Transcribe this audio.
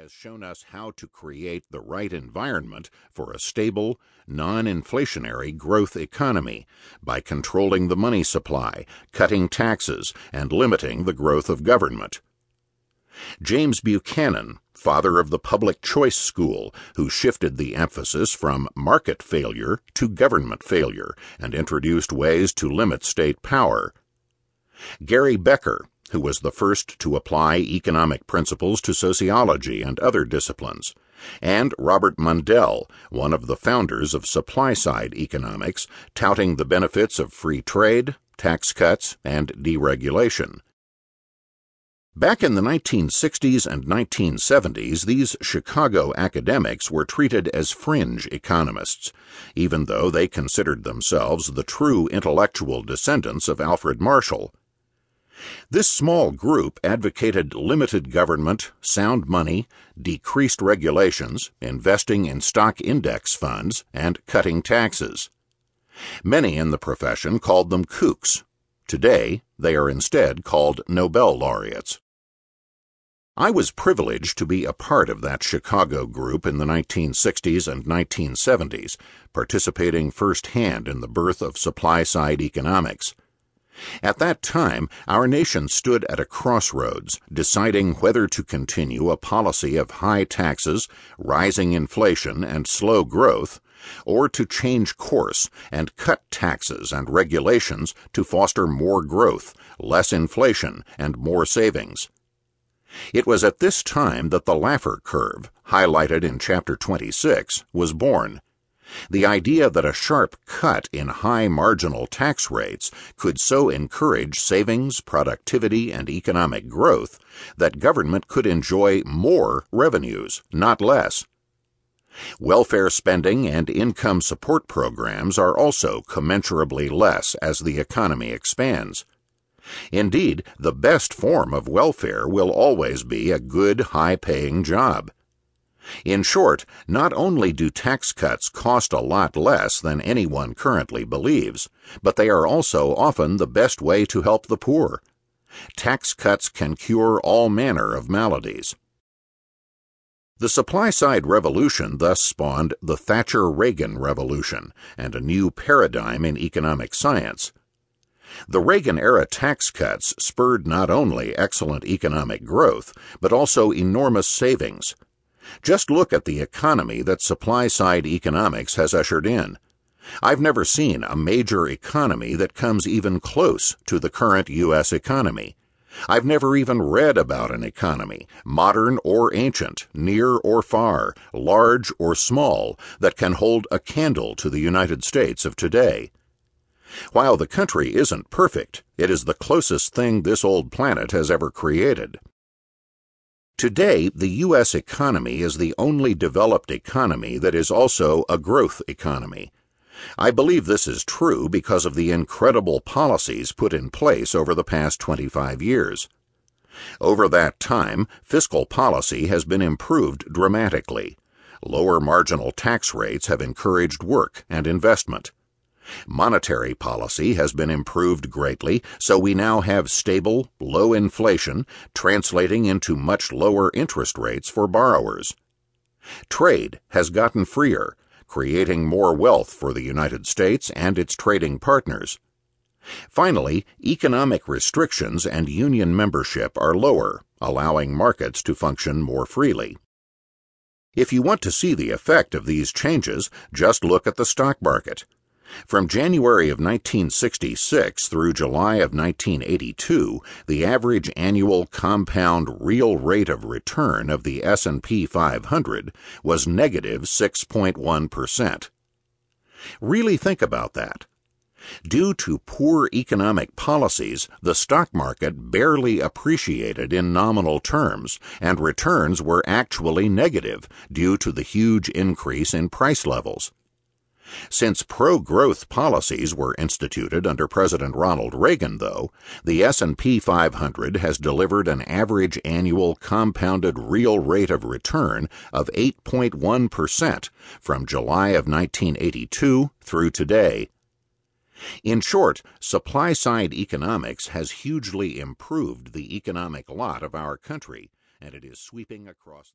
has shown us how to create the right environment for a stable, non inflationary growth economy by controlling the money supply, cutting taxes, and limiting the growth of government. James Buchanan, father of the public choice school, who shifted the emphasis from market failure to government failure and introduced ways to limit state power. Gary Becker, who was the first to apply economic principles to sociology and other disciplines, and Robert Mundell, one of the founders of supply side economics, touting the benefits of free trade, tax cuts, and deregulation. Back in the 1960s and 1970s, these Chicago academics were treated as fringe economists, even though they considered themselves the true intellectual descendants of Alfred Marshall. This small group advocated limited government, sound money, decreased regulations, investing in stock index funds, and cutting taxes. Many in the profession called them kooks, Today, they are instead called Nobel laureates. I was privileged to be a part of that Chicago group in the 1960s and 1970s, participating firsthand in the birth of supply side economics. At that time, our nation stood at a crossroads, deciding whether to continue a policy of high taxes, rising inflation, and slow growth, or to change course and cut taxes and regulations to foster more growth, less inflation, and more savings. It was at this time that the Laffer curve, highlighted in Chapter 26, was born. The idea that a sharp cut in high marginal tax rates could so encourage savings, productivity, and economic growth that government could enjoy more revenues, not less, Welfare spending and income support programs are also commensurably less as the economy expands. Indeed, the best form of welfare will always be a good, high paying job. In short, not only do tax cuts cost a lot less than anyone currently believes, but they are also often the best way to help the poor. Tax cuts can cure all manner of maladies. The supply side revolution thus spawned the Thatcher Reagan revolution and a new paradigm in economic science. The Reagan era tax cuts spurred not only excellent economic growth, but also enormous savings. Just look at the economy that supply side economics has ushered in. I've never seen a major economy that comes even close to the current U.S. economy. I've never even read about an economy, modern or ancient, near or far, large or small, that can hold a candle to the United States of today. While the country isn't perfect, it is the closest thing this old planet has ever created. Today, the U.S. economy is the only developed economy that is also a growth economy. I believe this is true because of the incredible policies put in place over the past 25 years. Over that time, fiscal policy has been improved dramatically. Lower marginal tax rates have encouraged work and investment. Monetary policy has been improved greatly, so we now have stable, low inflation, translating into much lower interest rates for borrowers. Trade has gotten freer, creating more wealth for the United States and its trading partners. Finally, economic restrictions and union membership are lower, allowing markets to function more freely. If you want to see the effect of these changes, just look at the stock market. From January of 1966 through July of 1982, the average annual compound real rate of return of the S&P 500 was negative 6.1. Really think about that. Due to poor economic policies, the stock market barely appreciated in nominal terms, and returns were actually negative due to the huge increase in price levels. Since pro-growth policies were instituted under President Ronald Reagan, though, the S&P 500 has delivered an average annual compounded real rate of return of 8.1% from July of 1982 through today. In short, supply side economics has hugely improved the economic lot of our country, and it is sweeping across